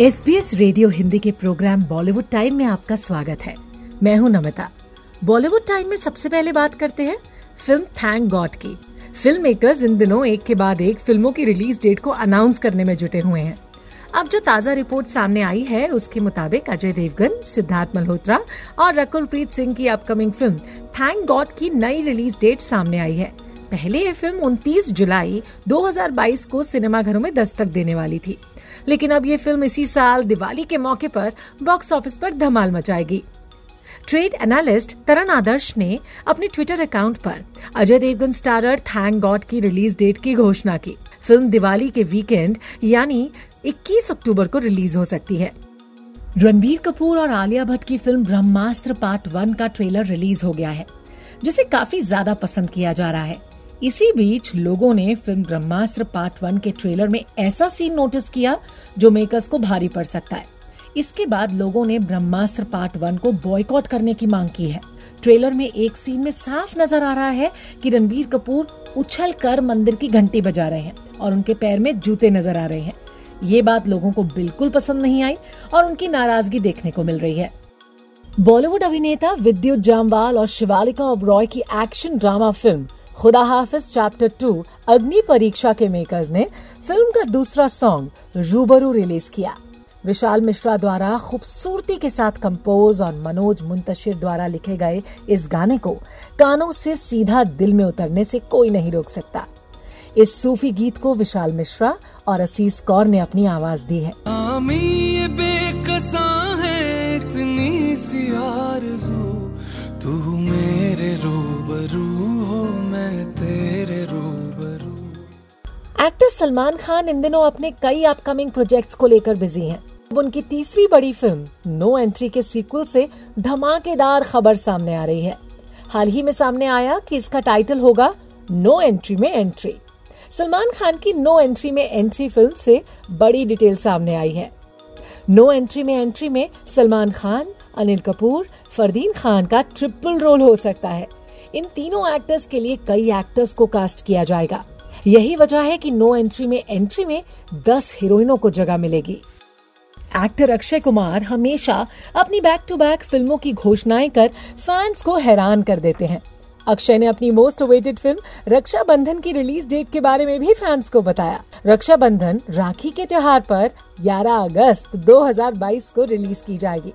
S B S radio Hindi के program Bollywood time में आपका स्वागत है। मैं हूँ नमिता। बॉलीवुड टाइम में सबसे पहले बात करते हैं फ़िल्म थैंक गॉड की। फ़िल्म मेकर्स इन दिनों एक के बाद एक फ़िल्मों की रिलीज़ डेट को अनाउंस करने में जुटे हुए हैं। अब जो ताज़ा रिपोर्ट सामने आई है, उसके मुताबिक अजय देवगन, सिद्धार्थ मल्होत्रा और रकुल प्रीत सिंह की अपकमिंग फ़िल्म थैंक गॉड की नई रिलीज़ डेट सामने आई है। पहले ये फ़िल्म 29 जुलाई 2022 को सिनेमाघरों में दस्तक देने वाली थी। लेकिन अब ये फ़िल्म इसी साल दिवाली के मौके पर बॉक्स ऑफ़िस पर धमाल मचाएगी। ट्रेड एनालिस्ट तरन आदर्श ने अपने ट्विटर अकाउंट पर Ajay Devgn starrer thank God की रिलीज़ डेट की घोषणा की। फ़िल्म दिवाली के वीकेंड यानी 21 अक्टूबर को रिलीज़ हो सकती है। रणबीर कपूर और आलिया भट्ट की फ़िल्म ब्रह्मास्त्र पार्ट वन का ट्रेलर रिलीज़ हो गया है, जिसे काफ़ी ज़्यादा पसंद किया जा रहा है। इसी बीच लोगों ने फ़िल्म ब्रह्मास्त्र पार्ट वन के ट्रेलर में ऐसा सीन नोटिस किया जो मेकर्स को भारी पड़ सकता है। इसके बाद लोगों ने ब्रह्मास्त्र पार्ट वन को बॉयकॉट करने की मांग की है। ट्रेलर में एक सीन में साफ़ नज़र आ रहा है कि रणबीर कपूर उछल कर मंदिर की घंटी बजा रहे हैं और उनके पैर में जूते नज़र आ रहे हैं। ये बात लोगों को बिल्कुल पसंद नहीं आई और उनकी नाराज़गी देखने को मिल रही है। बॉलीवुड अभिनेता विद्युत जामवाल और शिवालिका ओब्रॉय की एक्शन ड्रामा फ़िल्म खुदा हाफिज चैप्टर टू अग्नि परीक्षा के मेकर्स ने फ़िल्म का दूसरा सॉन्ग रूबरू रिलीज़ किया। विशाल मिश्रा द्वारा खूबसूरती के साथ कंपोज और मनोज मुंतशिर द्वारा लिखे गए इस गाने को कानों से सीधा दिल में उतरने से कोई नहीं रोक सकता। इस सूफी गीत को विशाल मिश्रा और असीस कौर ने अपनी आवाज़ दी है। है, इतनी सी तू मेरे रूबरू सलमान खान इन दिनों अपने कई अपकमिंग प्रोजेक्ट्स को लेकर बिज़ी हैं। अब उनकी तीसरी बड़ी फ़िल्म नो एंट्री के सीक्वल से धमाकेदार खबर सामने आ रही है। हाल ही में सामने आया कि इसका टाइटल होगा नो एंट्री में एंट्री सलमान खान की नो एंट्री में एंट्री फ़िल्म से बड़ी डिटेल सामने आई है। नो एंट्री में एंट्री में सलमान खान, अनिल कपूर, फरदीन खान का ट्रिपल रोल हो सकता है। इन तीनों एक्टर्स के लिए कई एक्टर्स को कास्ट किया जाएगा। यही वजह है कि नो एंट्री में एंट्री में 10 हीरोइनों को जगह मिलेगी। एक्टर अक्षय कुमार हमेशा अपनी बैक टू बैक फ़िल्मों की घोषणाएँ कर फैंस को हैरान कर देते हैं। अक्षय ने अपनी मोस्ट अवेटेड फ़िल्म रक्षा बंधन की रिलीज़ डेट के बारे में भी फैंस को बताया। रक्षा बंधन राखी के त्योहार पर 11 अगस्त 2022 को रिलीज़ की जाएगी।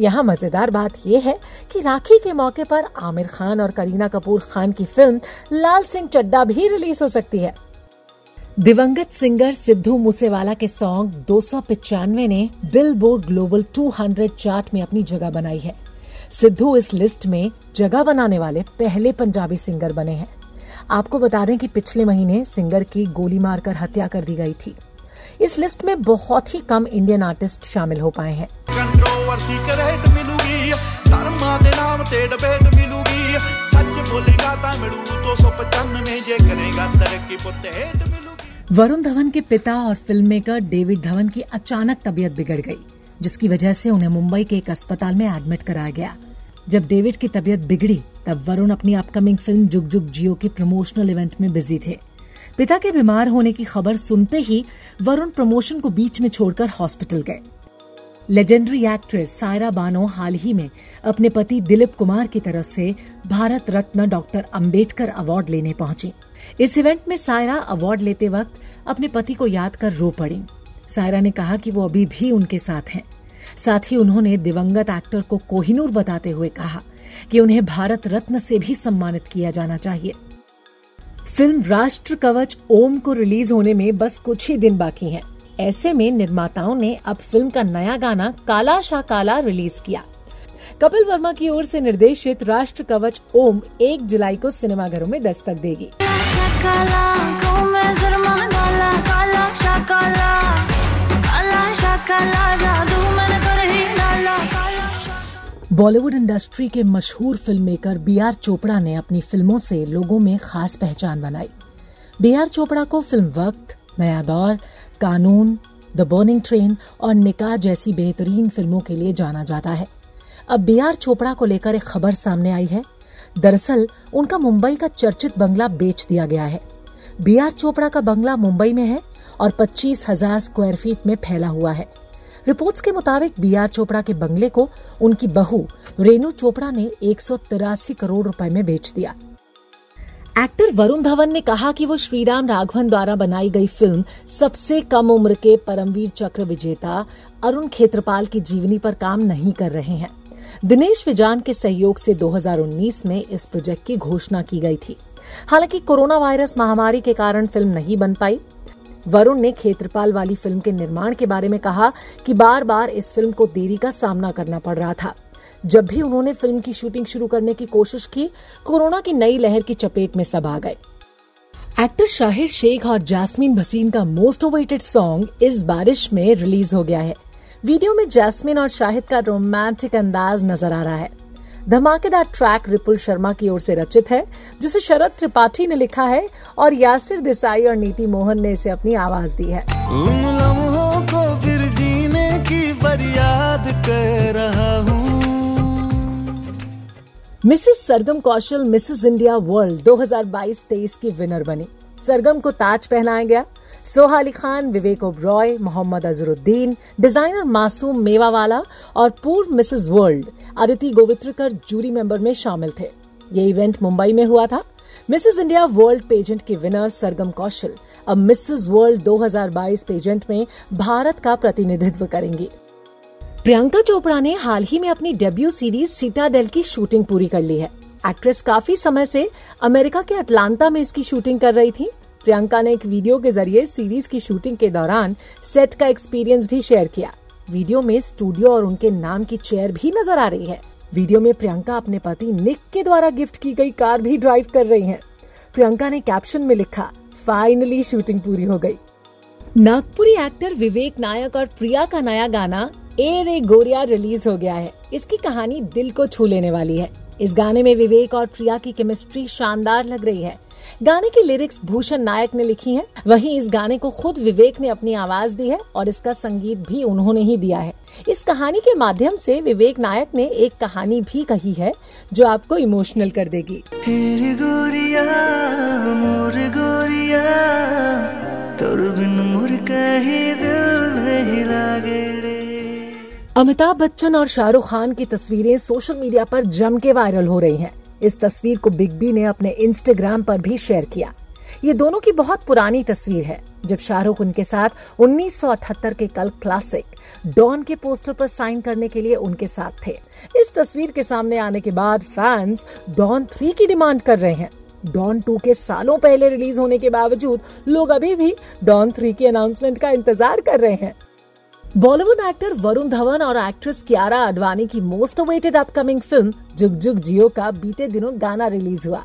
यहाँ मज़ेदार बात यह है कि राखी के मौके पर आमिर खान और करीना कपूर खान की फ़िल्म लाल सिंह चड्डा भी रिलीज़ हो सकती है। दिवंगत सिंगर सिद्धू मूसेवाला के सॉन्ग दो ने बिल ग्लोबल 200 चार्ट में अपनी जगह बनाई है। सिद्धू इस लिस्ट में जगह बनाने वाले पहले पंजाबी सिंगर बने हैं। आपको बता दें कि पिछले महीने सिंगर की गोली मारकर हत्या कर दी गई थी। इस लिस्ट में बहुत ही कम इंडियन आर्टिस्ट शामिल हो पाए हैं। वरुण धवन के पिता और फ़िल्म मेकर डेविड धवन की अचानक तबीयत बिगड़ गई, जिसकी वजह से उन्हें मुंबई के एक अस्पताल में एडमिट कराया गया। जब डेविड की तबीयत बिगड़ी, तब वरुण अपनी अपकमिंग फ़िल्म जुग जुग जियो के प्रमोशनल इवेंट में बिज़ी थे। पिता के बीमार होने की खबर सुनते ही वरुण प्रमोशन को बीच में छोड़कर हॉस्पिटल गए। लेजेंडरी एक्ट्रेस सायरा बानो हाल ही में अपने पति दिलीप कुमार की तरफ़ से भारत रत्न डॉक्टर अंबेडकर अवार्ड लेने पहुँची। इस इवेंट में सायरा अवार्ड लेते वक्त अपने पति को याद कर रो पड़ी। सायरा ने कहा कि वो अभी भी उनके साथ हैं। साथ ही उन्होंने दिवंगत एक्टर को कोहिनूर बताते हुए कहा कि उन्हें भारत रत्न से भी सम्मानित किया जाना चाहिए। फ़िल्म राष्ट्र कवच ओम को रिलीज़ होने में बस कुछ ही दिन बाकी हैं। ऐसे में निर्माताओं ने अब फ़िल्म का नया गाना काला शाह काला रिलीज़ किया। कपिल वर्मा की ओर से निर्देशित राष्ट्र कवच ओम एक जुलाई को सिनेमाघरों में दस्तक देगी। बॉलीवुड इंडस्ट्री के मशहूर film maker B R Chopra ने अपनी फ़िल्मों से लोगों में खास पहचान बनाई। बी आर चोपड़ा को फ़िल्म वक्त, नया दौर कानून, द बर्निंग ट्रेन और निकाह जैसी बेहतरीन फ़िल्मों के लिए जाना जाता है। अब बी आर चोपड़ा को लेकर एक खबर सामने आई है। दरअसल, उनका मुंबई का चर्चित बंगला बेच दिया गया है। बी आर चोपड़ा का बंगला मुंबई में है और पच्चीस हज़ार स्क्वायर फीट में फैला हुआ है। रिपोर्ट्स के मुताबिक बी आर चोपड़ा के बंगले को उनकी बहू रेनू चोपड़ा ने एक सौ तिरासी करोड़ रुपए में बेच दिया। एक्टर वरुण धवन ने कहा कि वो श्रीराम राघवन द्वारा बनाई गई फ़िल्म सबसे कम उम्र के परमवीर चक्र विजेता अरुण खेत्रपाल की जीवनी पर काम नहीं कर रहे हैं। दिनेश विजान के सहयोग से 2019 में इस प्रोजेक्ट की घोषणा की गई थी। हालाँकि कोरोना वायरस महामारी के कारण फ़िल्म नहीं बन पाई। वरुण ने खेत्रपाल वाली फ़िल्म के निर्माण के बारे में कहा कि बार बार इस फ़िल्म को देरी का सामना करना पड़ रहा था। जब भी उन्होंने फ़िल्म की शूटिंग शुरू करने की कोशिश की, कोरोना की नई लहर की चपेट में सब आ गए। एक्टर शाहिर शेख और जासमीन भसीन का मोस्ट ओवेटेड सॉन्ग इस बारिश में रिलीज़ हो गया है। वीडियो में जैस्मिन और शाहिद का रोमांटिक अंदाज नज़र आ रहा है। धमाकेदार ट्रैक रिपुल शर्मा की ओर से रचित है, जिसे शरद त्रिपाठी ने लिखा है और यासिर देसाई और नीति मोहन ने इसे अपनी आवाज़ दी है। Mrs Sargam Kaushal, Mrs India World 2022-23 की विनर बनी। सरगम को ताज पहनाया गया। सोहा अली खान, विवेक ओब्रॉय, मोहम्मद अजरुद्दीन, डिज़ाइनर मासूम मेवावाला और पूर्व Mrs world Aditi Gowitrikar jury member में शामिल थे। ये इवेंट मुंबई में हुआ था। मिसेस इंडिया वर्ल्ड पेजेंट की विनर सरगम कौशल अब मिसेस वर्ल्ड 2022 पेजेंट में भारत का प्रतिनिधित्व करेंगी। प्रियंका चोपड़ा ने हाल ही में अपनी डेब्यू सीरीज़ सीटाडेल की शूटिंग पूरी कर ली है। एक्ट्रेस काफ़ी समय से अमेरिका के अटलांटा में इसकी शूटिंग कर रही थी। प्रियंका ने एक वीडियो के ज़रिए सीरीज़ की शूटिंग के दौरान सेट का एक्सपीरियंस भी शेयर किया। वीडियो में स्टूडियो और उनके नाम की चेयर भी नज़र आ रही है। वीडियो में प्रियंका अपने पति निक के द्वारा गिफ्ट की गई कार भी ड्राइव कर रही हैं। प्रियंका ने कैप्शन में लिखा फाइनली शूटिंग पूरी हो गई. नागपुरी एक्टर विवेक नायक और प्रिया का नया गाना ए रे गोरिया रिलीज़ हो गया है। इसकी कहानी दिल को छू लेने वाली है। इस गाने में विवेक और प्रिया की केमिस्ट्री शानदार लग रही है। गाने की लिरिक्स भूषण नायक ने लिखी हैं, वहीं इस गाने को खुद विवेक ने अपनी आवाज़ दी है और इसका संगीत भी उन्होंने ही दिया है। इस कहानी के माध्यम से विवेक नायक ने एक कहानी भी कही है जो आपको इमोशनल कर देगी। गोरिया अमिताभ बच्चन और शाहरुख खान की तस्वीरें सोशल मीडिया पर जम के वायरल हो रही हैं। इस तस्वीर को बिग बी ने अपने इंस्टाग्राम पर भी शेयर किया। ये दोनों की बहुत पुरानी तस्वीर है। जब शाहरुख उनके साथ 1978 के कल क्लासिक डॉन के पोस्टर पर साइन करने के लिए उनके साथ थे। इस तस्वीर के सामने आने के बाद फैंस डॉन थ्री की डिमांड कर रहे हैं। डॉन टू के सालों पहले रिलीज़ होने के बावजूद लोग अभी भी डॉन थ्री की अनाउंसमेंट का इंतज़ार कर रहे हैं। बॉलीवुड एक्टर वरुण धवन और एक्ट्रेस कियारा अडवाणी की मोस्ट अवेटेड अपकमिंग फ़िल्म जुग जुग जियो का बीते दिनों गाना रिलीज़ हुआ।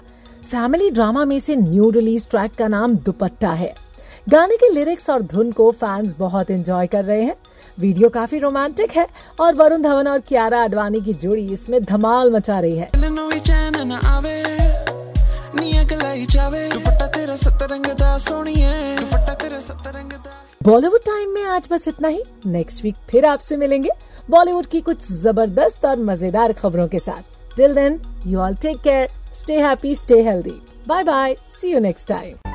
फैमिली ड्रामा में से न्यू रिलीज़ ट्रैक का नाम दुपट्टा है। गाने के लिरिक्स और धुन को फैंस बहुत एंजॉय कर रहे हैं। वीडियो काफ़ी रोमांटिक है और वरुण धवन और कियारा अडवाणी की जोड़ी इसमें धमाल मचा रही है। बॉलीवुड टाइम में आज बस इतना ही। नेक्स्ट वीक फिर आपसे मिलेंगे बॉलीवुड की कुछ ज़बरदस्त और मज़ेदार खबरों के साथ। Till then you all take care stay happy stay healthy bye bye see you next time